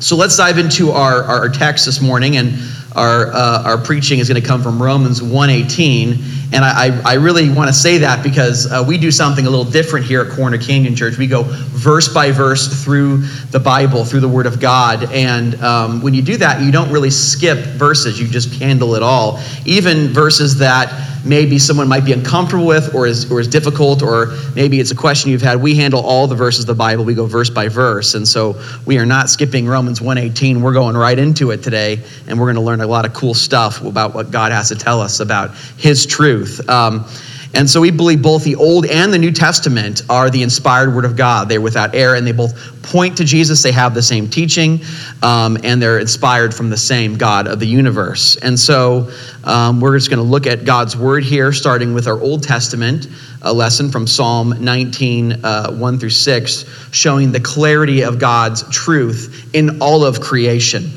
So let's dive into our, our text this morning, and our, uh, our preaching is going to come from Romans 1.18. And I, I really want to say that because uh, we do something a little different here at Corner Canyon Church. We go verse by verse through the Bible, through the Word of God. And um, when you do that, you don't really skip verses, you just handle it all. Even verses that maybe someone might be uncomfortable with or is, or is difficult, or maybe it's a question you've had. We handle all the verses of the Bible, we go verse by verse. And so we are not skipping Romans 118. We're going right into it today, and we're going to learn a lot of cool stuff about what God has to tell us about His truth. Um, and so we believe both the Old and the New Testament are the inspired Word of God. They're without error, and they both point to Jesus. They have the same teaching, um, and they're inspired from the same God of the universe. And so um, we're just going to look at God's Word here, starting with our Old Testament, a lesson from Psalm 19, uh, 1 through 6, showing the clarity of God's truth in all of creation.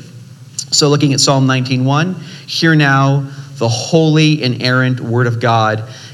So looking at Psalm 19:1, hear now the holy, inerrant Word of God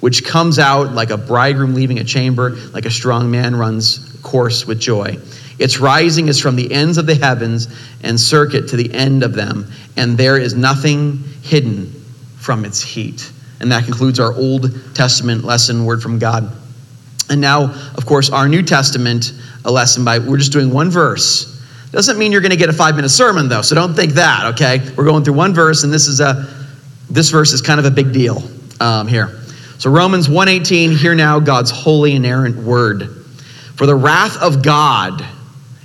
which comes out like a bridegroom leaving a chamber, like a strong man runs course with joy. Its rising is from the ends of the heavens and circuit to the end of them, and there is nothing hidden from its heat. And that concludes our Old Testament lesson, word from God. And now, of course, our New Testament, a lesson by, we're just doing one verse. Doesn't mean you're going to get a five minute sermon, though, so don't think that, okay? We're going through one verse, and this is a, this verse is kind of a big deal um, here. So Romans 1:18 hear now God's holy inerrant word. For the wrath of God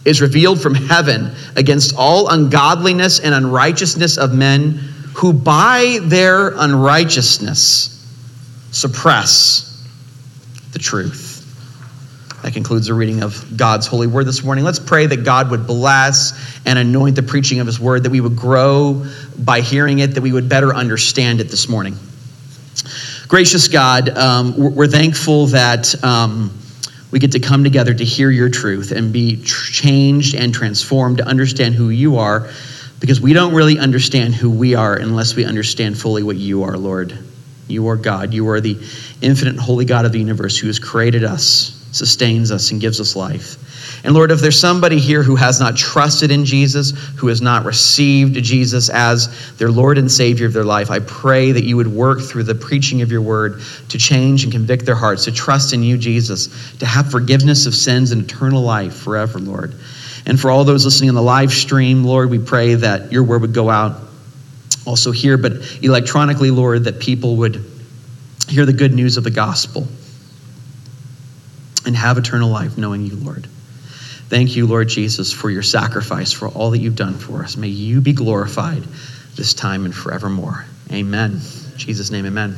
is revealed from heaven against all ungodliness and unrighteousness of men who by their unrighteousness suppress the truth. That concludes the reading of God's holy word this morning. Let's pray that God would bless and anoint the preaching of his word, that we would grow by hearing it, that we would better understand it this morning. Gracious God, um, we're thankful that um, we get to come together to hear your truth and be changed and transformed to understand who you are because we don't really understand who we are unless we understand fully what you are, Lord. You are God. You are the infinite, holy God of the universe who has created us, sustains us, and gives us life. And Lord, if there's somebody here who has not trusted in Jesus, who has not received Jesus as their Lord and Savior of their life, I pray that you would work through the preaching of your word to change and convict their hearts, to trust in you, Jesus, to have forgiveness of sins and eternal life forever, Lord. And for all those listening on the live stream, Lord, we pray that your word would go out also here, but electronically, Lord, that people would hear the good news of the gospel and have eternal life knowing you, Lord. Thank you, Lord Jesus, for your sacrifice, for all that you've done for us. May you be glorified this time and forevermore. Amen. In Jesus' name, amen.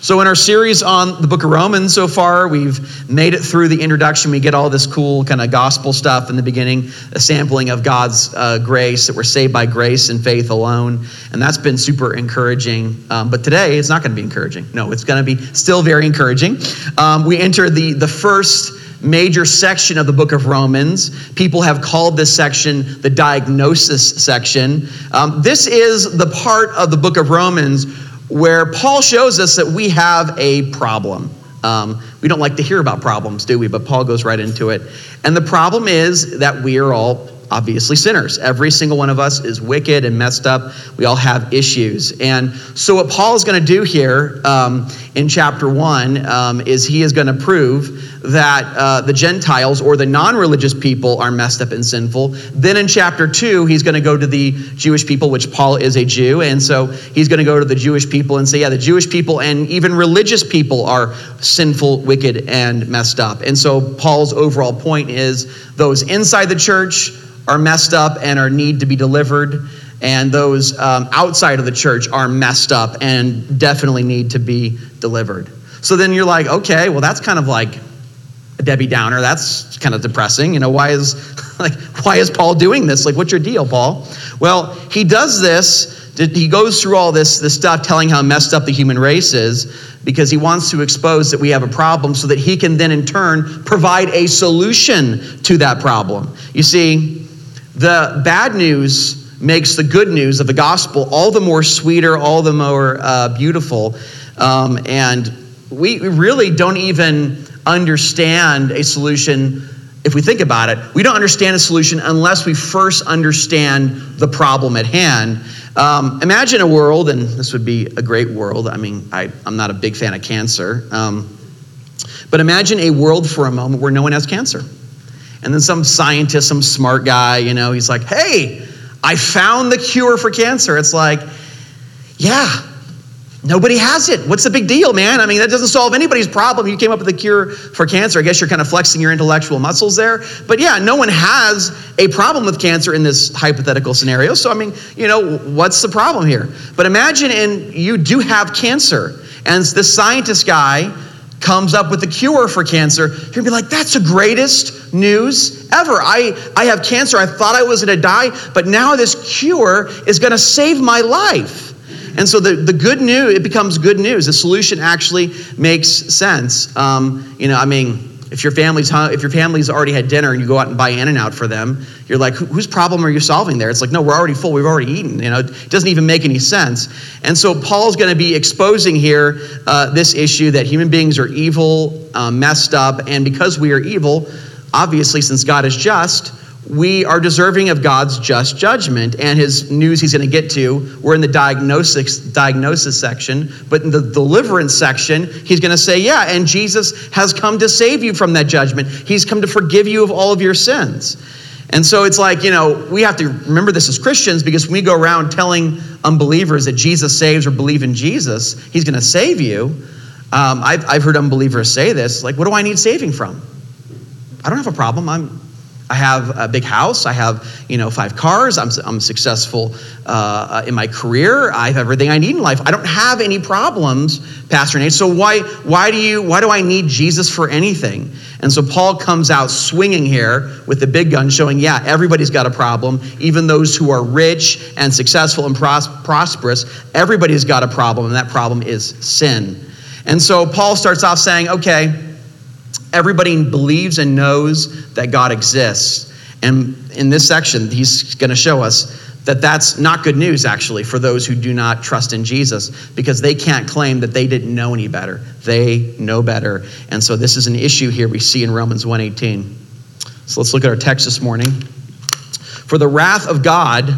So, in our series on the book of Romans so far, we've made it through the introduction. We get all this cool kind of gospel stuff in the beginning, a sampling of God's uh, grace, that we're saved by grace and faith alone. And that's been super encouraging. Um, but today, it's not going to be encouraging. No, it's going to be still very encouraging. Um, we enter the, the first major section of the book of Romans. People have called this section the diagnosis section. Um, this is the part of the book of Romans where Paul shows us that we have a problem. Um, we don't like to hear about problems, do we? But Paul goes right into it. And the problem is that we are all obviously sinners. Every single one of us is wicked and messed up. We all have issues. And so, what Paul is going to do here um, in chapter one um, is he is going to prove that uh, the Gentiles or the non religious people are messed up and sinful. Then in chapter two, he's going to go to the Jewish people, which Paul is a Jew. And so, he's going to go to the Jewish people and say, yeah, the Jewish people and even religious people are sinful, wicked, and messed up. And so, Paul's overall point is those inside the church are messed up and are need to be delivered and those um, outside of the church are messed up and definitely need to be delivered so then you're like okay well that's kind of like a debbie downer that's kind of depressing you know why is Like, why is Paul doing this? Like, what's your deal, Paul? Well, he does this. He goes through all this, this stuff telling how messed up the human race is because he wants to expose that we have a problem so that he can then, in turn, provide a solution to that problem. You see, the bad news makes the good news of the gospel all the more sweeter, all the more uh, beautiful. Um, and we really don't even understand a solution if we think about it. We don't understand a solution unless we first understand the problem at hand. Um, imagine a world, and this would be a great world. I mean, I, am not a big fan of cancer. Um, but imagine a world for a moment where no one has cancer. And then some scientist, some smart guy, you know, he's like, hey, I found the cure for cancer. It's like, yeah, Nobody has it. What's the big deal, man? I mean, that doesn't solve anybody's problem. You came up with a cure for cancer. I guess you're kind of flexing your intellectual muscles there. But yeah, no one has a problem with cancer in this hypothetical scenario. So, I mean, you know, what's the problem here? But imagine and you do have cancer, and this scientist guy comes up with a cure for cancer. You're gonna be like, that's the greatest news ever. I, I have cancer. I thought I was gonna die, but now this cure is gonna save my life. And so the, the good news, it becomes good news. The solution actually makes sense. Um, you know, I mean, if your family's if your family's already had dinner and you go out and buy In-N-Out for them, you're like, whose problem are you solving there? It's like, no, we're already full. We've already eaten. You know, it doesn't even make any sense. And so Paul's going to be exposing here uh, this issue that human beings are evil, uh, messed up, and because we are evil, obviously, since God is just, we are deserving of God's just judgment and his news he's going to get to. We're in the diagnosis, diagnosis section, but in the deliverance section, he's going to say, Yeah, and Jesus has come to save you from that judgment. He's come to forgive you of all of your sins. And so it's like, you know, we have to remember this as Christians because when we go around telling unbelievers that Jesus saves or believe in Jesus, he's going to save you. Um, I've, I've heard unbelievers say this like, what do I need saving from? I don't have a problem. I'm, I have a big house. I have, you know, five cars. I'm, I'm successful uh, in my career. I have everything I need in life. I don't have any problems, Pastor Nate. So why, why do you, why do I need Jesus for anything? And so Paul comes out swinging here with the big gun, showing, yeah, everybody's got a problem. Even those who are rich and successful and pros- prosperous, everybody's got a problem, and that problem is sin. And so Paul starts off saying, okay Everybody believes and knows that God exists. And in this section, he's going to show us that that's not good news, actually, for those who do not trust in Jesus, because they can't claim that they didn't know any better. They know better. And so this is an issue here we see in Romans 1.18. So let's look at our text this morning. For the wrath of God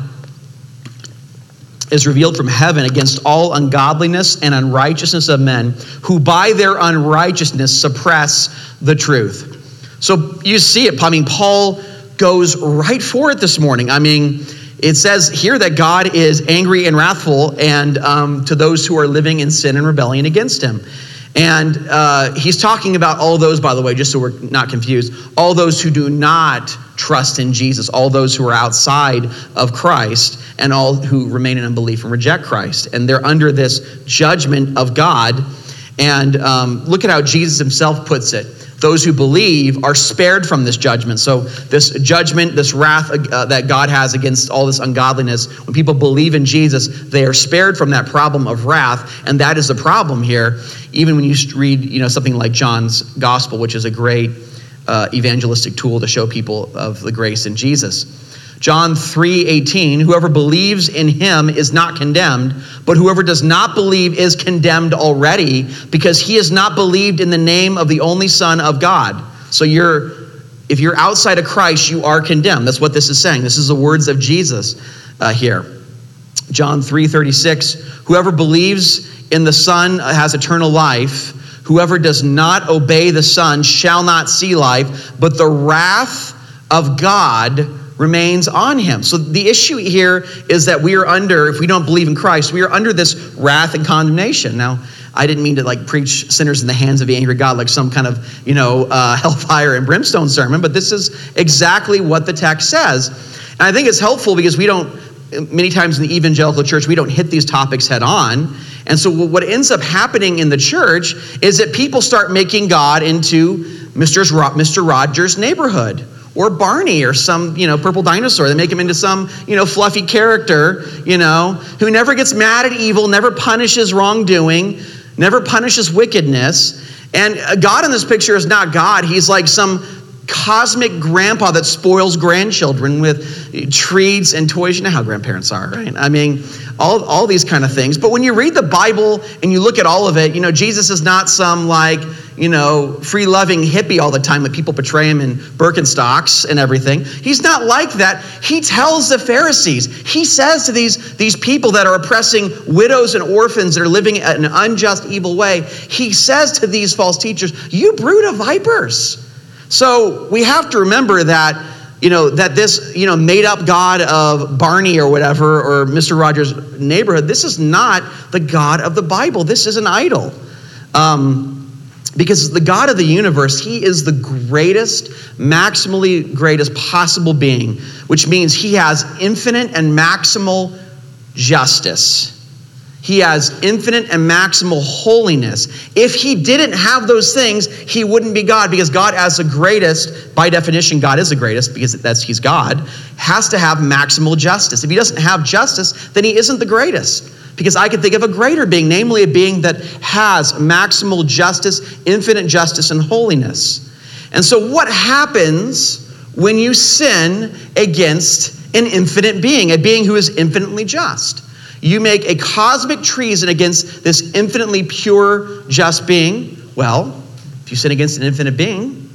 is revealed from heaven against all ungodliness and unrighteousness of men who by their unrighteousness suppress the truth. So you see it. I mean, Paul goes right for it this morning. I mean, it says here that God is angry and wrathful and um, to those who are living in sin and rebellion against him. And uh, he's talking about all those, by the way, just so we're not confused, all those who do not trust in Jesus, all those who are outside of Christ, and all who remain in unbelief and reject Christ. And they're under this judgment of God. And um, look at how Jesus himself puts it those who believe are spared from this judgment. So, this judgment, this wrath uh, that God has against all this ungodliness, when people believe in Jesus, they are spared from that problem of wrath. And that is the problem here. Even when you read you know, something like John's gospel, which is a great uh, evangelistic tool to show people of the grace in Jesus. John 3:18 Whoever believes in him is not condemned, but whoever does not believe is condemned already because he has not believed in the name of the only son of God. So you're if you're outside of Christ, you are condemned. That's what this is saying. This is the words of Jesus uh, here. John 3:36 Whoever believes in the Son has eternal life. Whoever does not obey the Son shall not see life, but the wrath of God remains on him. So the issue here is that we are under, if we don't believe in Christ, we are under this wrath and condemnation. Now, I didn't mean to like preach sinners in the hands of the angry God like some kind of, you know, uh, hellfire and brimstone sermon, but this is exactly what the text says. And I think it's helpful because we don't, many times in the evangelical church, we don't hit these topics head on. And so what ends up happening in the church is that people start making God into Mr. Rogers' neighborhood or Barney or some, you know, purple dinosaur. They make him into some, you know, fluffy character, you know, who never gets mad at evil, never punishes wrongdoing, never punishes wickedness. And uh, God in this picture is not God. He's like some cosmic grandpa that spoils grandchildren with treats and toys. You know how grandparents are, right? I mean, all, all these kind of things. But when you read the Bible and you look at all of it, you know, Jesus is not some like, you know, free loving hippie all the time that people portray him in Birkenstocks and everything. He's not like that. He tells the Pharisees, he says to these, these people that are oppressing widows and orphans that are living in an unjust, evil way, he says to these false teachers, You brood of vipers. So we have to remember that, you know, that this, you know, made up God of Barney or whatever, or Mr. Rogers' neighborhood, this is not the God of the Bible. This is an idol. Um, because the God of the universe, He is the greatest, maximally greatest possible being, which means He has infinite and maximal justice. He has infinite and maximal holiness. If he didn't have those things, he wouldn't be God because God, as the greatest, by definition, God is the greatest because that's he's God, has to have maximal justice. If he doesn't have justice, then he isn't the greatest. Because I could think of a greater being, namely a being that has maximal justice, infinite justice, and holiness. And so, what happens when you sin against an infinite being, a being who is infinitely just? you make a cosmic treason against this infinitely pure, just being, well, if you sin against an infinite being,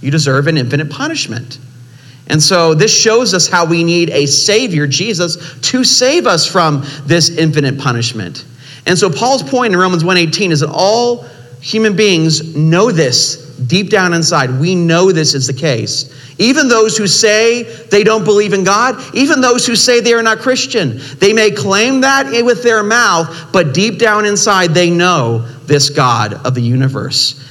you deserve an infinite punishment. And so this shows us how we need a Savior, Jesus, to save us from this infinite punishment. And so Paul's point in Romans 1:18 is that all human beings know this deep down inside. We know this is the case. Even those who say they don't believe in God, even those who say they are not Christian, they may claim that with their mouth, but deep down inside they know this God of the universe.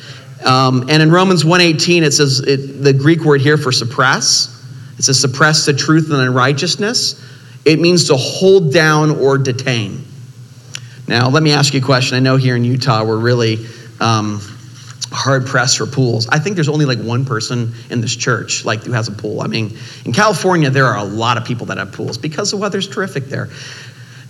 Um, and in Romans 1:18, it says it, the Greek word here for suppress. It to suppress the truth and unrighteousness. It means to hold down or detain. Now, let me ask you a question. I know here in Utah we're really um, hard pressed for pools. I think there's only like one person in this church like who has a pool. I mean, in California there are a lot of people that have pools because the weather's terrific there.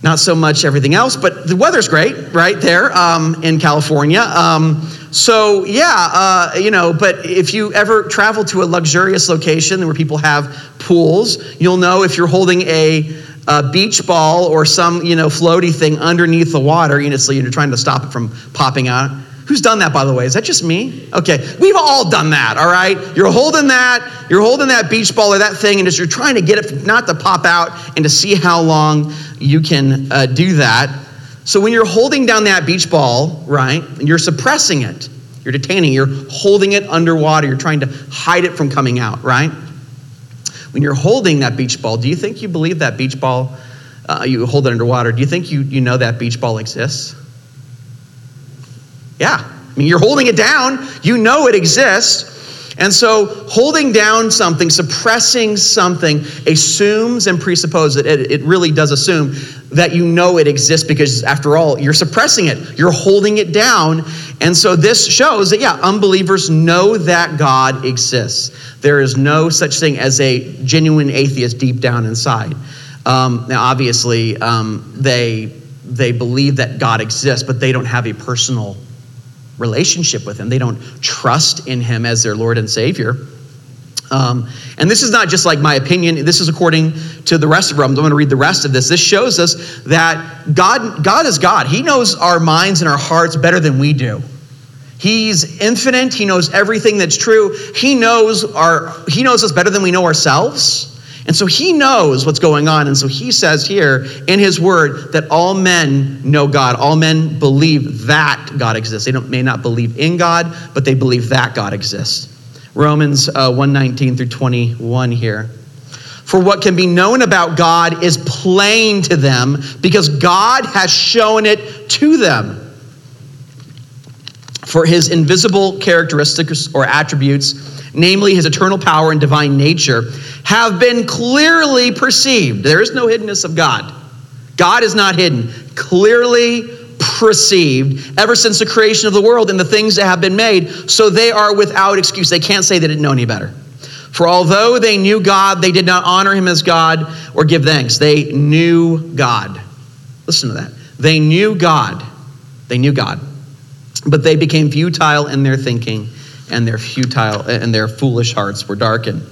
Not so much everything else, but the weather's great right there um, in California. Um, so yeah, uh, you know. But if you ever travel to a luxurious location where people have pools, you'll know if you're holding a a beach ball or some you know floaty thing underneath the water, you know, so you're trying to stop it from popping out Who's done that, by the way? Is that just me? Okay, we've all done that, all right? You're holding that, you're holding that beach ball or that thing, and just you're trying to get it not to pop out and to see how long you can uh, do that. So when you're holding down that beach ball, right, and you're suppressing it, you're detaining, you're holding it underwater, you're trying to hide it from coming out, right? When you're holding that beach ball, do you think you believe that beach ball, uh, you hold it underwater, do you think you, you know that beach ball exists? Yeah. I mean, you're holding it down, you know it exists. And so, holding down something, suppressing something, assumes and presupposes, it, it really does assume that you know it exists because, after all, you're suppressing it, you're holding it down. And so, this shows that, yeah, unbelievers know that God exists. There is no such thing as a genuine atheist deep down inside. Um, now, obviously, um, they, they believe that God exists, but they don't have a personal relationship with Him. They don't trust in Him as their Lord and Savior. Um, and this is not just like my opinion. This is according to the rest of Romans. I'm going to read the rest of this. This shows us that God, God is God. He knows our minds and our hearts better than we do. He's infinite. He knows everything that's true. He knows our. He knows us better than we know ourselves. And so he knows what's going on. And so he says here in his word that all men know God. All men believe that God exists. They may not believe in God, but they believe that God exists. Romans uh, 119 through 21 here. For what can be known about God is plain to them because God has shown it to them. For his invisible characteristics or attributes, namely his eternal power and divine nature, have been clearly perceived. There is no hiddenness of God. God is not hidden. Clearly perceived ever since the creation of the world and the things that have been made, so they are without excuse. They can't say they didn't know any better. For although they knew God, they did not honor him as God or give thanks. They knew God. Listen to that. They knew God. They knew God. But they became futile in their thinking, and their futile and their foolish hearts were darkened.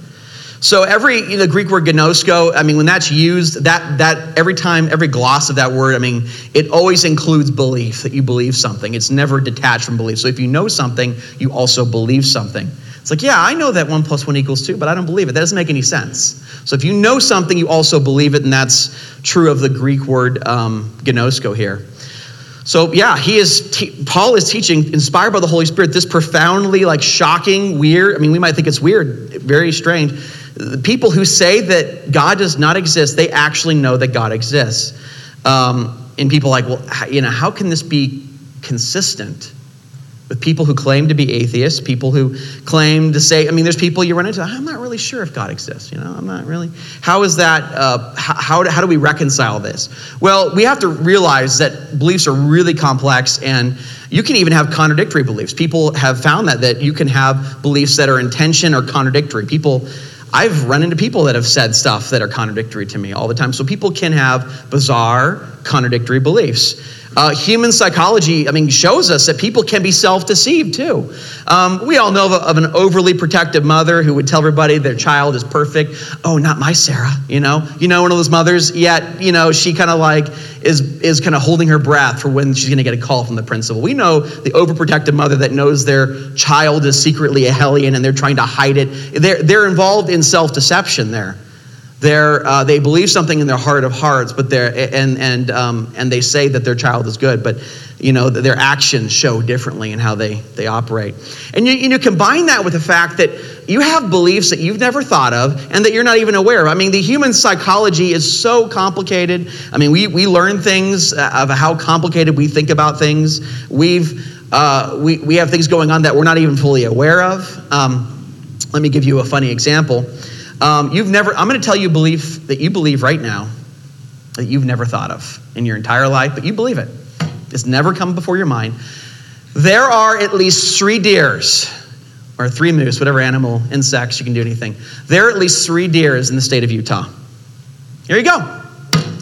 So every you know, Greek word gnosko, I mean, when that's used, that that every time, every gloss of that word, I mean, it always includes belief that you believe something. It's never detached from belief. So if you know something, you also believe something. It's like, yeah, I know that one plus one equals two, but I don't believe it. That doesn't make any sense. So if you know something, you also believe it, and that's true of the Greek word um, gnosko here. So yeah, he is. Te- Paul is teaching, inspired by the Holy Spirit, this profoundly like shocking, weird. I mean, we might think it's weird, very strange the people who say that God does not exist, they actually know that God exists. Um, and people like, well, you know, how can this be consistent with people who claim to be atheists, people who claim to say, I mean, there's people you run into, I'm not really sure if God exists, you know, I'm not really. How is that, uh, how, how do we reconcile this? Well, we have to realize that beliefs are really complex and you can even have contradictory beliefs. People have found that, that you can have beliefs that are in tension or contradictory. People, I've run into people that have said stuff that are contradictory to me all the time. So people can have bizarre, contradictory beliefs. Uh, human psychology, I mean, shows us that people can be self deceived too. Um, we all know of, of, an overly protective mother who would tell everybody their child is perfect. Oh, not my Sarah, you know? You know, one of those mothers, yet, you know, she kind of like is, is kind of holding her breath for when she's going to get a call from the principal. We know the overprotective mother that knows their child is secretly a hellion and they're trying to hide it. They're, they're involved in self deception there. They're, uh, they believe something in their heart of hearts, but they're, and, and, um, and they say that their child is good, but you know, their actions show differently in how they, they operate. And you, you combine that with the fact that you have beliefs that you've never thought of and that you're not even aware of. I mean, the human psychology is so complicated. I mean, we, we learn things uh, of how complicated we think about things. We've, uh, we, we have things going on that we're not even fully aware of. Um, let me give you a funny example. Um, you've never, I'm going to tell you a belief that you believe right now that you've never thought of in your entire life, but you believe it. It's never come before your mind. There are at least three deers, or three moose, whatever animal, insects, you can do anything. There are at least three deers in the state of Utah. Here you go.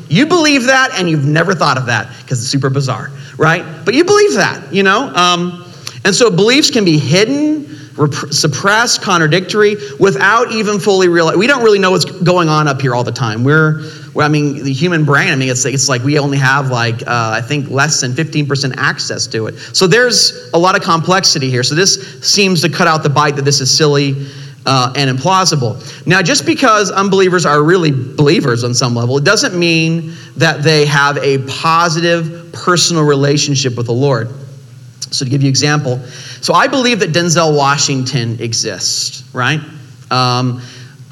You believe that, and you've never thought of that because it's super bizarre, right? But you believe that, you know? Um, and so beliefs can be hidden rep- suppressed, contradictory, without even fully realizing. We don't really know what's going on up here all the time. We're, I mean, the human brain, I mean, it's, it's like we only have like, uh, I think, less than 15% access to it. So there's a lot of complexity here. So this seems to cut out the bite that this is silly uh, and implausible. Now, just because unbelievers are really believers on some level, it doesn't mean that they have a positive personal relationship with the Lord. So, to give you an example, so I believe that Denzel Washington exists, right? Um,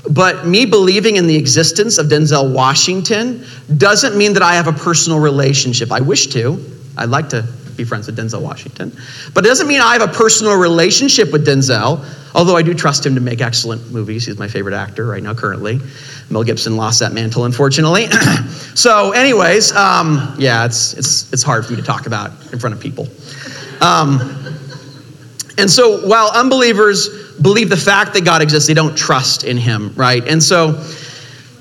but me believing in the existence of Denzel Washington doesn't mean that I have a personal relationship. I wish to. I'd like to be friends with Denzel Washington. But it doesn't mean I have a personal relationship with Denzel, although I do trust him to make excellent movies. He's my favorite actor right now, currently. Mel Gibson lost that mantle, unfortunately. so, anyways, um, yeah, it's, it's, it's hard for me to talk about in front of people. Um, and so while unbelievers believe the fact that God exists, they don't trust in him, right? And so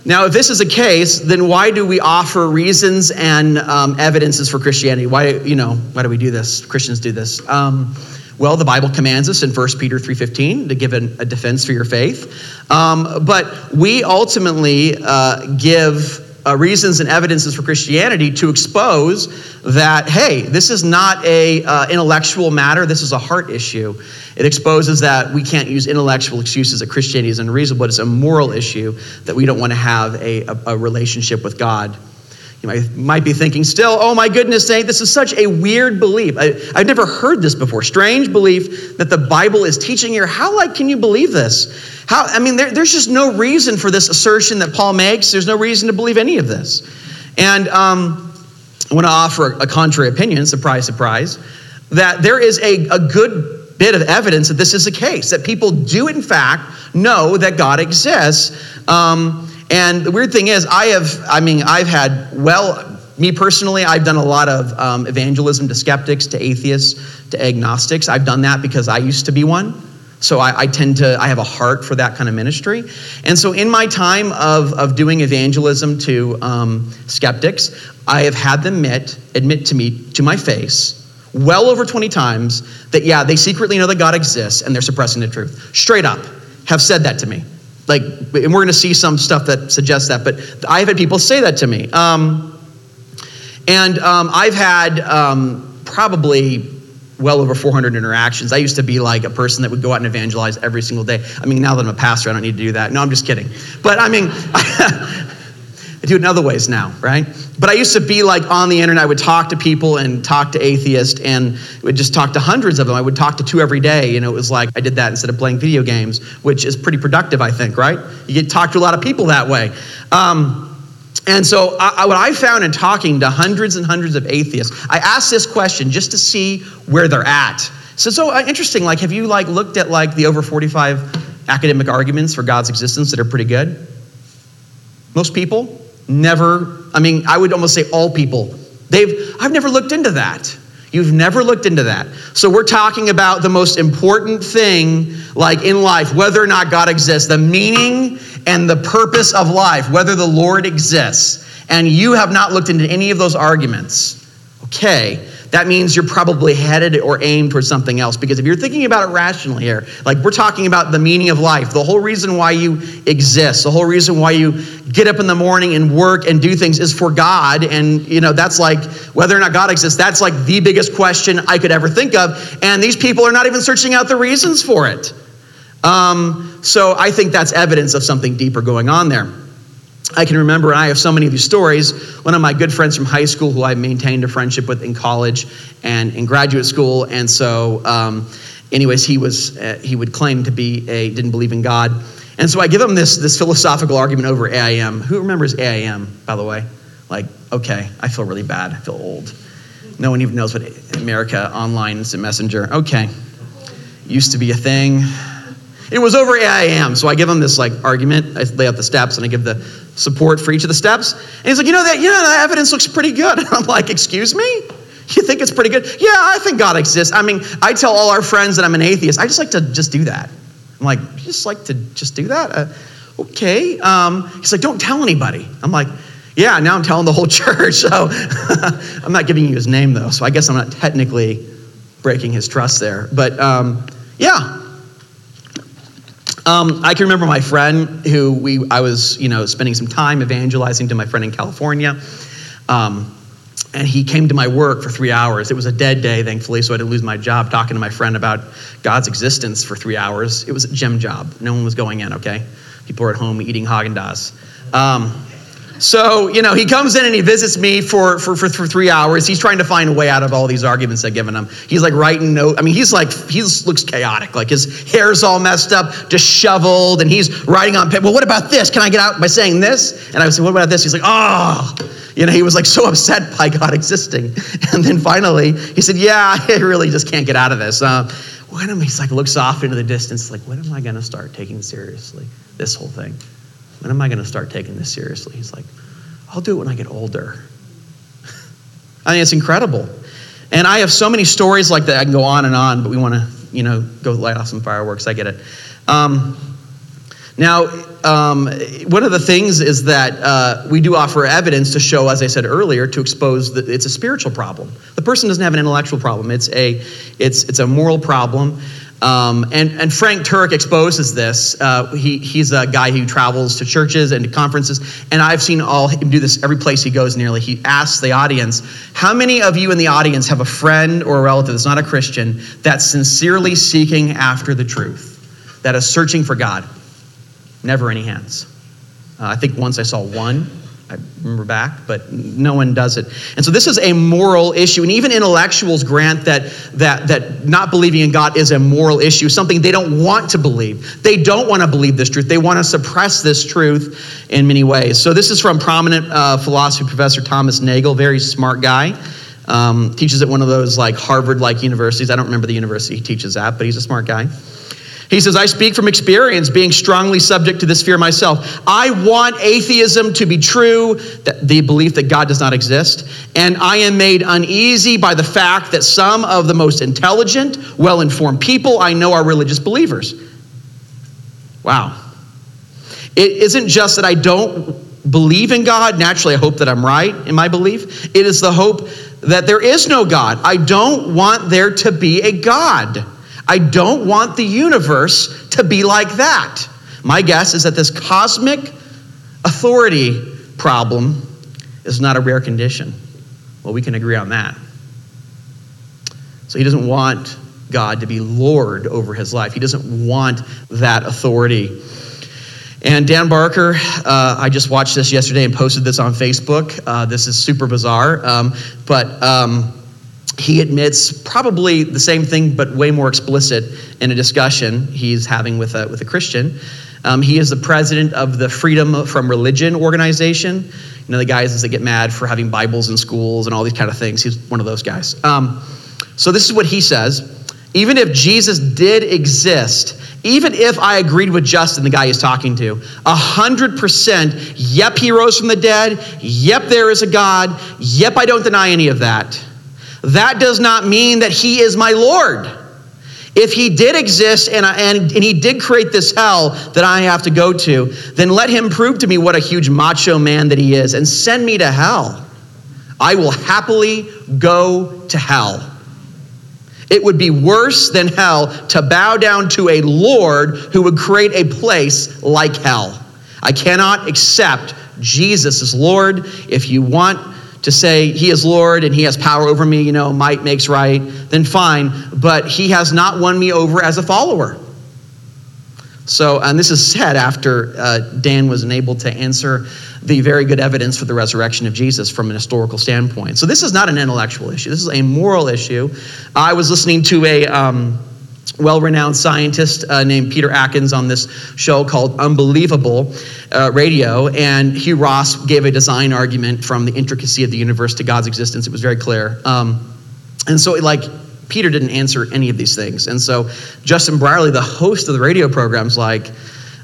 now, if this is the case, then why do we offer reasons and um, evidences for Christianity? Why, you know, why do we do this? Christians do this. Um, well, the Bible commands us in 1 Peter 3.15 to give an, a defense for your faith. Um, but we ultimately uh, give uh, reasons and evidences for Christianity to expose that, hey, this is not a uh, intellectual matter, this is a heart issue. It exposes that we can't use intellectual excuses that Christianity is unreasonable, but it's a moral issue that we don't want to have a, a, a relationship with God. You might, be thinking still, oh my goodness, Nate, this is such a weird belief. I, have never heard this before. Strange belief that the Bible is teaching here. How like can you believe this? How, I mean, there, there's just no reason for this assertion that Paul makes. There's no reason to believe any of this. And um, I want to offer a, a contrary opinion, surprise, surprise, that there is a, a good bit of evidence that this is the case, that people do in fact know that God exists. Um, and the weird thing is, I have, I mean, I've had, well, me personally, I've done a lot of um, evangelism to skeptics, to atheists, to agnostics. I've done that because I used to be one. So I, I, tend to, I have a heart for that kind of ministry. And so in my time of, of doing evangelism to um, skeptics, I have had them admit, admit to me, to my face, well over 20 times, that yeah, they secretly know that God exists and they're suppressing the truth. Straight up, have said that to me. Like, and we're going to see some stuff that suggests that, but I've had people say that to me. Um, and um, I've had um, probably well over 400 interactions. I used to be like a person that would go out and evangelize every single day. I mean, now that I'm a pastor, I don't need to do that. No, I'm just kidding. But I mean, I do it in other ways now, right? But I used to be like on the internet. I would talk to people and talk to atheists and would just talk to hundreds of them. I would talk to two every day. Know, it was like I did that instead of playing video games, which is pretty productive, I think, right? You get to talk to a lot of people that way. Um, and so, I, what I found in talking to hundreds and hundreds of atheists, I asked this question just to see where they're at. So, so uh, interesting. Like, have you like looked at like the over forty-five academic arguments for God's existence that are pretty good? Most people never. I mean, I would almost say all people. They've. I've never looked into that. You've never looked into that. So we're talking about the most important thing, like in life, whether or not God exists, the meaning and the purpose of life, whether the Lord exists, and you have not looked into any of those arguments, okay, that means you're probably headed or aimed towards something else. Because if you're thinking about it rationally here, like we're talking about the meaning of life, the whole reason why you exist, the whole reason why you get up in the morning and work and do things is for God. And, you know, that's like whether or not God exists, that's like the biggest question I could ever think of. And these people are not even searching out the reasons for it. Um, so I think that's evidence of something deeper going on there. I can remember, and I have so many of these stories. One of my good friends from high school, who I maintained a friendship with in college and in graduate school, and so, um, anyways, he was uh, he would claim to be a didn't believe in God, and so I give him this this philosophical argument over AIM. Who remembers AIM, by the way? Like, okay, I feel really bad. I feel old. No one even knows what America Online Instant Messenger. Okay, used to be a thing. It was over AIM, so I give him this like argument. I lay out the steps and I give the support for each of the steps. And he's like, you know that, yeah, the evidence looks pretty good. And I'm like, excuse me? You think it's pretty good? Yeah, I think God exists. I mean, I tell all our friends that I'm an atheist. I just like to just do that. I'm like, you just like to just do that? Uh, okay. Um, he's like, don't tell anybody. I'm like, yeah, now I'm telling the whole church. So I'm not giving you his name though. So I guess I'm not technically breaking his trust there. But um, yeah, um, I can remember my friend who we I was you know spending some time evangelizing to my friend in California. Um, and he came to my work for three hours. It was a dead day, thankfully, so I didn't lose my job talking to my friend about God's existence for three hours. It was a gym job. No one was going in, okay? People were at home eating Haagen Dazs. Um, so, you know, he comes in and he visits me for, for, for, for, three hours. He's trying to find a way out of all these arguments I've given him. He's like writing notes. I mean, he's like, he looks chaotic. Like his hair's all messed up, disheveled, and he's writing on paper. Well, what about this? Can I get out by saying this? And I like, what about this? He's like, oh, you know, he was like so upset by God existing. And then finally, he said, yeah, I really just can't get out of this. Uh, when am he's like, looks off into the distance, like, when am I going to start taking seriously this whole thing? When am I going to start taking this seriously? He's like, I'll do it when I get older. I mean, it's incredible. And I have so many stories like that. I can go on and on, but we want to, you know, go light off some fireworks. I get it. Um, now, um, one of the things is that uh, we do offer evidence to show, as I said earlier, to expose that it's a spiritual problem. The person doesn't have an intellectual problem; it's a, it's, it's a moral problem. Um, and, and Frank Turek exposes this. Uh, he, he's a guy who travels to churches and to conferences, and I've seen all him do this every place he goes nearly. He asks the audience, How many of you in the audience have a friend or a relative that's not a Christian that's sincerely seeking after the truth, that is searching for God? Never any hands. Uh, I think once I saw one. I remember back, but no one does it. And so this is a moral issue. And even intellectuals grant that, that, that not believing in God is a moral issue, something they don't want to believe. They don't want to believe this truth. They want to suppress this truth in many ways. So this is from prominent uh, philosophy professor Thomas Nagel, very smart guy. Um, teaches at one of those like Harvard like universities. I don't remember the university he teaches at, but he's a smart guy. He says, I speak from experience, being strongly subject to this fear myself. I want atheism to be true, the belief that God does not exist. And I am made uneasy by the fact that some of the most intelligent, well informed people I know are religious believers. Wow. It isn't just that I don't believe in God. Naturally, I hope that I'm right in my belief. It is the hope that there is no God. I don't want there to be a God. I don't want the universe to be like that. My guess is that this cosmic authority problem is not a rare condition. Well, we can agree on that. So he doesn't want God to be Lord over his life, he doesn't want that authority. And Dan Barker, uh, I just watched this yesterday and posted this on Facebook. Uh, this is super bizarre, um, but um, he admits probably the same thing, but way more explicit in a discussion he's having with a, with a Christian. Um, he is the president of the Freedom from Religion organization. You know, the guys that get mad for having Bibles in schools and all these kind of things. He's one of those guys. Um, so, this is what he says even if Jesus did exist, even if I agreed with Justin, the guy he's talking to, 100%, yep, he rose from the dead, yep, there is a God, yep, I don't deny any of that. That does not mean that he is my Lord. If he did exist and, and, and he did create this hell that I have to go to, then let him prove to me what a huge macho man that he is and send me to hell. I will happily go to hell. It would be worse than hell to bow down to a Lord who would create a place like hell. I cannot accept Jesus as Lord. If you want to say he is Lord and he has power over me, you know, might makes right, then fine. But he has not won me over as a follower. So, and this is said after uh, Dan was unable to answer the very good evidence for the resurrection of Jesus from an historical standpoint. So, this is not an intellectual issue, this is a moral issue. I was listening to a um, well renowned scientist uh, named Peter Atkins on this show called Unbelievable uh, Radio, and Hugh Ross gave a design argument from the intricacy of the universe to God's existence. It was very clear. Um, and so, like, Peter didn't answer any of these things. And so Justin Brierley, the host of the radio program, is like,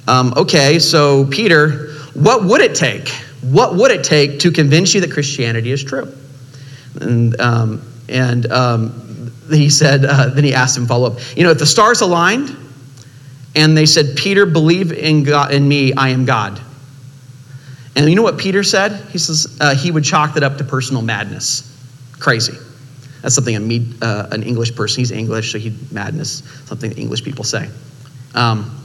um, okay, so Peter, what would it take? What would it take to convince you that Christianity is true? And, um, and um, he said, uh, then he asked him follow up, you know, if the stars aligned and they said, Peter, believe in, God, in me, I am God. And you know what Peter said? He says uh, he would chalk that up to personal madness. Crazy. That's something a uh, an English person, he's English, so he madness, something English people say. Um,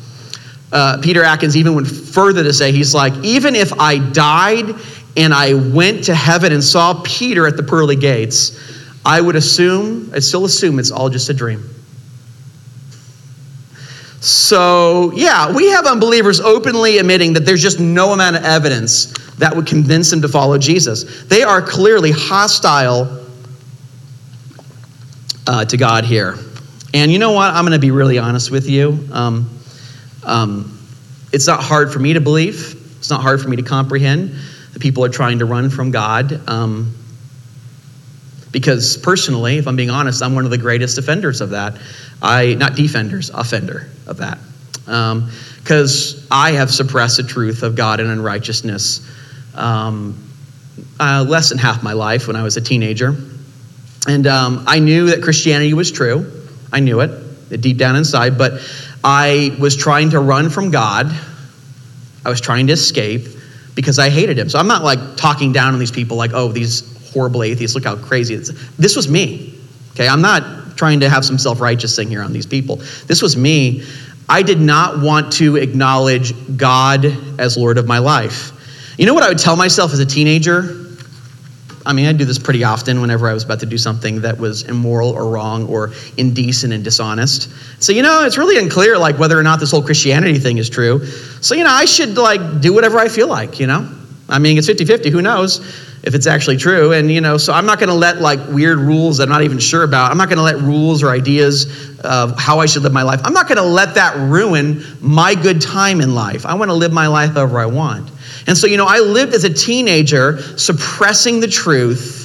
uh, Peter Atkins even went further to say, he's like, even if I died and I went to heaven and saw Peter at the pearly gates, I would assume, I still assume it's all just a dream. So, yeah, we have unbelievers openly admitting that there's just no amount of evidence that would convince them to follow Jesus. They are clearly hostile uh, to God here. And you know what? I'm going to be really honest with you. Um, um, it's not hard for me to believe, it's not hard for me to comprehend that people are trying to run from God. Um, because personally, if I'm being honest, I'm one of the greatest offenders of that. I, not defenders, offender of that. Because um, I have suppressed the truth of God and unrighteousness um, uh, less than half my life when I was a teenager. And um, I knew that Christianity was true. I knew it deep down inside, but I was trying to run from God. I was trying to escape because I hated him. So I'm not like talking down on these people like, oh, these horrible atheists, look how crazy it is. This was me. Okay, I'm not trying to have some self righteous thing here on these people. This was me. I did not want to acknowledge God as Lord of my life. You know what I would tell myself as a teenager? I mean, I do this pretty often whenever I was about to do something that was immoral or wrong or indecent and dishonest. So, you know, it's really unclear, like, whether or not this whole Christianity thing is true. So, you know, I should, like, do whatever I feel like, you know? I mean, it's 50 50, who knows if it's actually true. And, you know, so I'm not going to let, like, weird rules that I'm not even sure about, I'm not going to let rules or ideas of how I should live my life, I'm not going to let that ruin my good time in life. I want to live my life however I want. And so, you know, I lived as a teenager suppressing the truth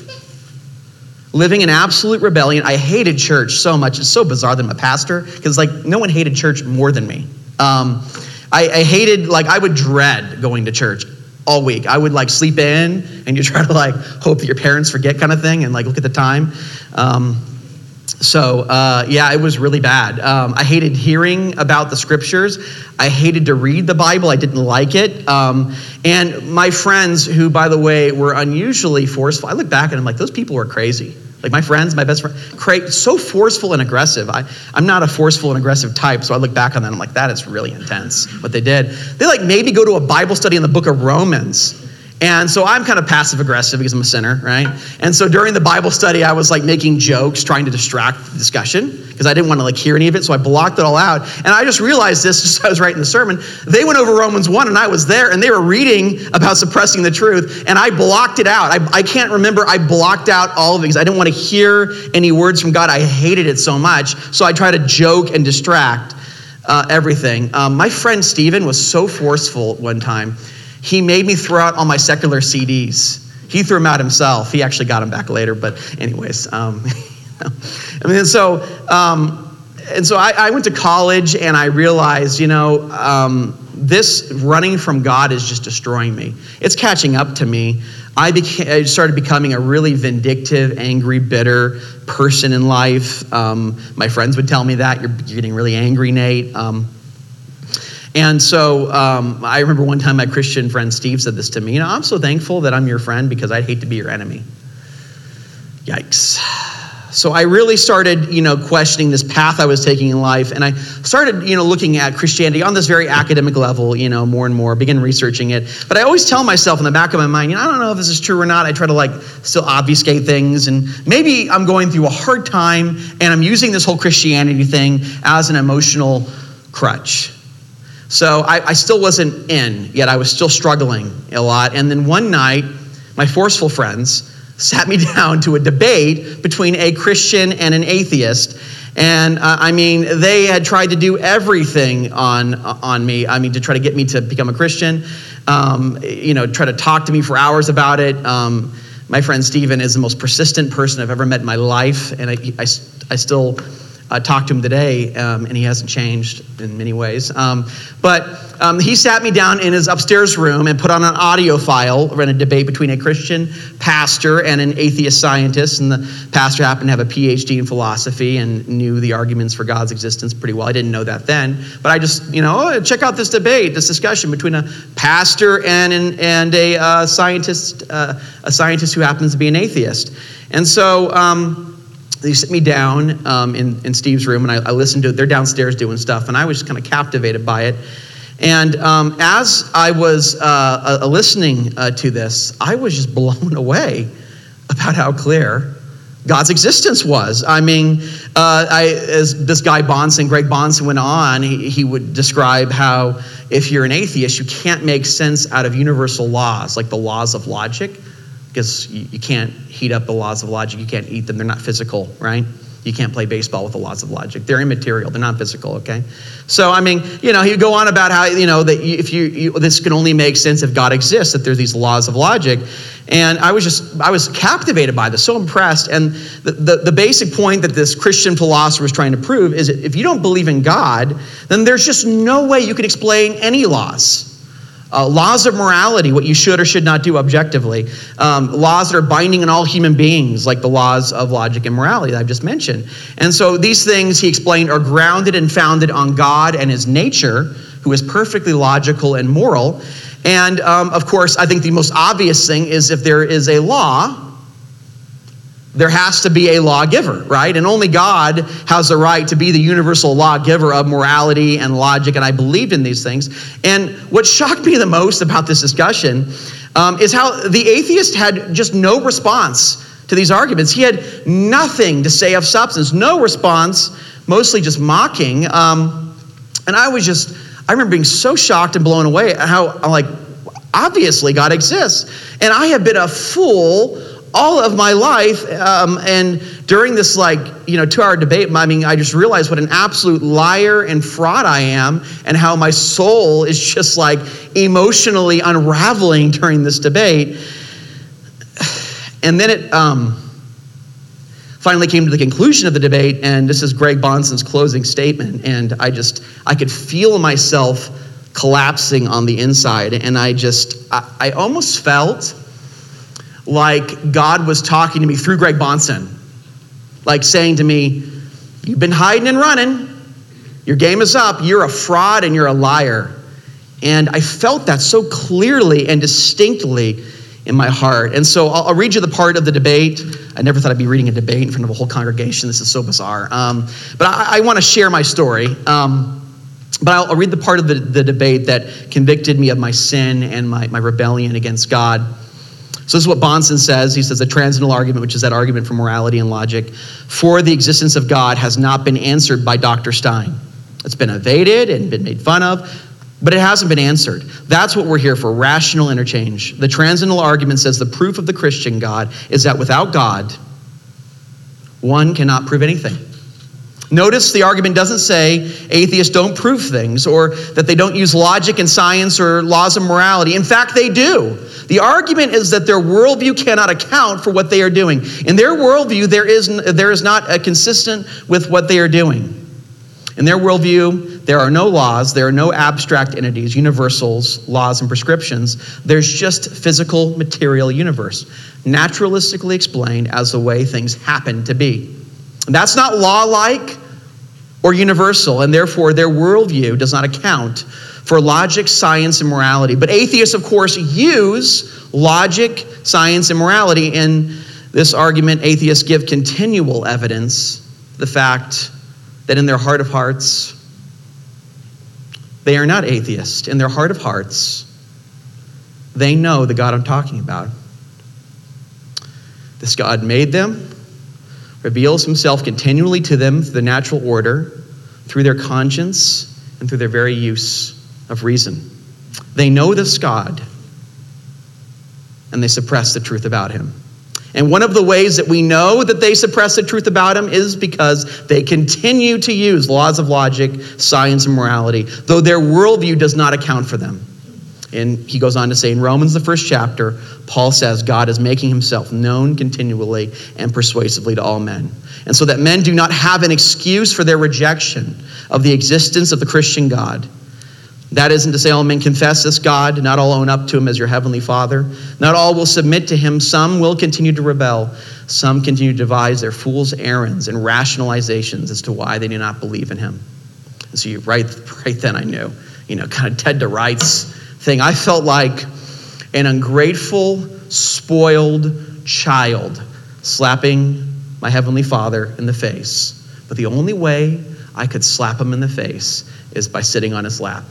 living in absolute rebellion. I hated church so much. It's so bizarre that I'm a pastor because, like, no one hated church more than me. Um, I, I hated, like, I would dread going to church all week. I would like sleep in and you try to like hope that your parents forget kind of thing and like look at the time. Um, so uh, yeah, it was really bad. Um, I hated hearing about the scriptures. I hated to read the Bible. I didn't like it. Um, and my friends, who by the way were unusually forceful, I look back and I'm like, those people were crazy. Like my friends, my best friend, cra- so forceful and aggressive. I, I'm not a forceful and aggressive type, so I look back on that and I'm like, that is really intense what they did. They like maybe go to a Bible study in the book of Romans and so I'm kind of passive aggressive because I'm a sinner, right? And so during the Bible study, I was like making jokes, trying to distract the discussion because I didn't want to like hear any of it. So I blocked it all out. And I just realized this just as I was writing the sermon. They went over Romans 1 and I was there and they were reading about suppressing the truth and I blocked it out. I, I can't remember, I blocked out all of it because I didn't want to hear any words from God. I hated it so much. So I tried to joke and distract uh, everything. Um, my friend Stephen was so forceful one time he made me throw out all my secular CDs. He threw them out himself. He actually got them back later, but anyways. Um, I mean, so, um, and so I, I, went to college and I realized, you know, um, this running from God is just destroying me. It's catching up to me. I, I started becoming a really vindictive, angry, bitter person in life. Um, my friends would tell me that. You're, you're getting really angry, Nate. Um, and so um, I remember one time my Christian friend Steve said this to me. You know, I'm so thankful that I'm your friend because I'd hate to be your enemy. Yikes. So I really started, you know, questioning this path I was taking in life, and I started, you know, looking at Christianity on this very academic level, you know, more and more. Begin researching it, but I always tell myself in the back of my mind, you know, I don't know if this is true or not. I try to like still obfuscate things, and maybe I'm going through a hard time, and I'm using this whole Christianity thing as an emotional crutch. So I, I, still wasn't in, yet I was still struggling a lot. And then one night, my forceful friends sat me down to a debate between a Christian and an atheist. And uh, I mean, they had tried to do everything on, on me. I mean, to try to get me to become a Christian, um, you know, try to talk to me for hours about it. Um, my friend Stephen is the most persistent person I've ever met in my life. And I, I, I still I talked to him today, um, and he hasn't changed in many ways. Um, but um, he sat me down in his upstairs room and put on an audio file, ran a debate between a Christian pastor and an atheist scientist. And the pastor happened to have a PhD in philosophy and knew the arguments for God's existence pretty well. I didn't know that then, but I just, you know, oh, check out this debate, this discussion between a pastor and an, and a uh, scientist, uh, a scientist who happens to be an atheist. And so. They sit me down um, in, in Steve's room and I, I listened to it. They're downstairs doing stuff, and I was just kind of captivated by it. And um, as I was uh, listening uh, to this, I was just blown away about how clear God's existence was. I mean, uh, I, as this guy Bahnsen, Greg Bahnsen, went on, he, he would describe how if you're an atheist, you can't make sense out of universal laws, like the laws of logic because you, you, can't heat up the laws of logic. You can't eat them. They're not physical, right? You can't play baseball with the laws of logic. They're immaterial. They're not physical, okay? So, I mean, you know, he would go on about how, you know, that if you, you, this can only make sense if God exists, that there's these laws of logic. And I was just, I was captivated by this, so impressed. And the, the, the basic point that this Christian philosopher was trying to prove is that if you don't believe in God, then there's just no way you could explain any laws. Uh, laws of morality, what you should or should not do objectively. Um, laws that are binding on all human beings, like the laws of logic and morality that I've just mentioned. And so these things, he explained, are grounded and founded on God and his nature, who is perfectly logical and moral. And um, of course, I think the most obvious thing is if there is a law, there has to be a lawgiver, right? And only God has the right to be the universal lawgiver of morality and logic, and I believed in these things. And what shocked me the most about this discussion um, is how the atheist had just no response to these arguments. He had nothing to say of substance, no response, mostly just mocking. Um, and I was just, I remember being so shocked and blown away how, I'm like, obviously God exists. And I have been a fool all of my life. Um, and during this, like, you know, two hour debate, I mean, I just realized what an absolute liar and fraud I am and how my soul is just like emotionally unraveling during this debate. And then it, um, finally came to the conclusion of the debate, and this is Greg Bahnsen's closing statement. And I just, I could feel myself collapsing on the inside. And I just, I, I almost felt like God was talking to me through Greg Bahnsen, like saying to me, You've been hiding and running. Your game is up. You're a fraud and you're a liar. And I felt that so clearly and distinctly in my heart. And so I'll, I'll, read you the part of the debate. I never thought I'd be reading a debate in front of a whole congregation. This is so bizarre. Um, but I, I want to share my story. Um, but I'll, I'll, read the part of the, the debate that convicted me of my sin and my, my rebellion against God. So this is what Bahnsen says. He says the transcendental argument, which is that argument for morality and logic, for the existence of God has not been answered by Dr. Stein. It's been evaded and been made fun of, but it hasn't been answered. That's what we're here for rational interchange. The transcendental argument says the proof of the Christian God is that without God, one cannot prove anything. Notice the argument doesn't say atheists don't prove things or that they don't use logic and science or laws of morality. In fact, they do. The argument is that their worldview cannot account for what they are doing. In their worldview, there is, there is not a consistent with what they are doing. In their worldview, there are no laws, there are no abstract entities, universals, laws, and prescriptions. There's just physical, material universe, naturalistically explained as the way things happen to be. That's not law like or universal, and therefore their worldview does not account for logic, science, and morality. But atheists, of course, use logic, science, and morality. In this argument, atheists give continual evidence the fact that in their heart of hearts, they are not atheists. In their heart of hearts, they know the God I'm talking about. This God made them, reveals himself continually to them through the natural order, through their conscience, and through their very use of reason. They know this God, and they suppress the truth about him. And one of the ways that we know that they suppress the truth about him is because they continue to use laws of logic, science, and morality, though their worldview does not account for them. And he goes on to say in Romans, the first chapter, Paul says God is making himself known continually and persuasively to all men. And so that men do not have an excuse for their rejection of the existence of the Christian God. That isn't to say all men confess this God, not all own up to him as your heavenly Father. Not all will submit to him. Some will continue to rebel. Some continue to devise their fool's errands and rationalizations as to why they do not believe in him. And so you, right, right then I knew, you know, kind of Ted to Rights thing. I felt like an ungrateful, spoiled child slapping my heavenly Father in the face. But the only way I could slap him in the face is by sitting on his lap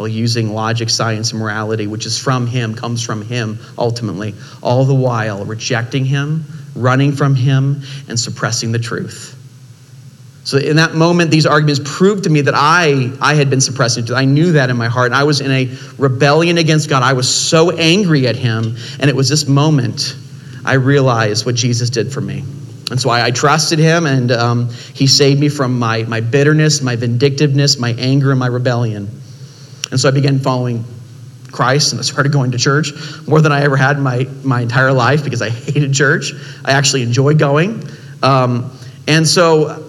while using logic, science, and morality, which is from Him, comes from Him ultimately, all the while rejecting Him, running from Him, and suppressing the truth. So in that moment, these arguments proved to me that I, I had been suppressing truth. I knew that in my heart. And I was in a rebellion against God. I was so angry at Him. And it was this moment I realized what Jesus did for me. And so I, I trusted him, and um, he saved me from my, my bitterness, my vindictiveness, my anger, and my rebellion. And so I began following Christ and I started going to church more than I ever had in my, my entire life because I hated church. I actually enjoyed going. Um, and so,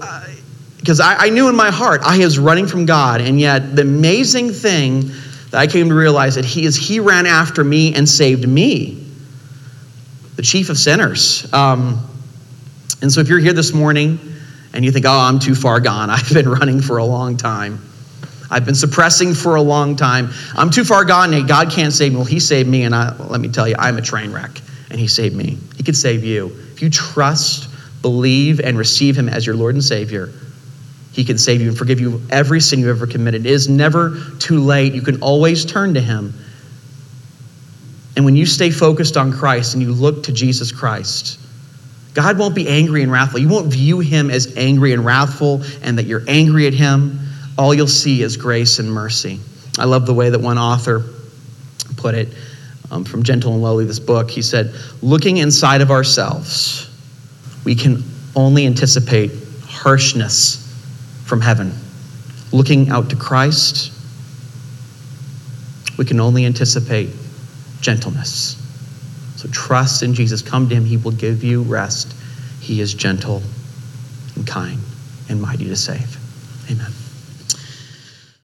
because I, I knew in my heart I was running from God, and yet the amazing thing that I came to realize that He is He ran after me and saved me, the chief of sinners. Um, and so, if you're here this morning and you think, "Oh, I'm too far gone. I've been running for a long time," I've been suppressing for a long time. I'm too far gone, Nate. God can't save me. Well, He saved me, and I, let me tell you, I'm a train wreck, and He saved me. He could save you. If you trust, believe, and receive Him as your Lord and Savior, He can save you and forgive you every sin you've ever committed. It is never too late. You can always turn to Him. And when you stay focused on Christ and you look to Jesus Christ, God won't be angry and wrathful. You won't view him as angry and wrathful and that you're angry at him all you'll see is grace and mercy. I love the way that one author put it um, from Gentle and Lowly, this book. He said, Looking inside of ourselves, we can only anticipate harshness from heaven. Looking out to Christ, we can only anticipate gentleness. So trust in Jesus. Come to Him, He will give you rest. He is gentle and kind and mighty to save. Amen.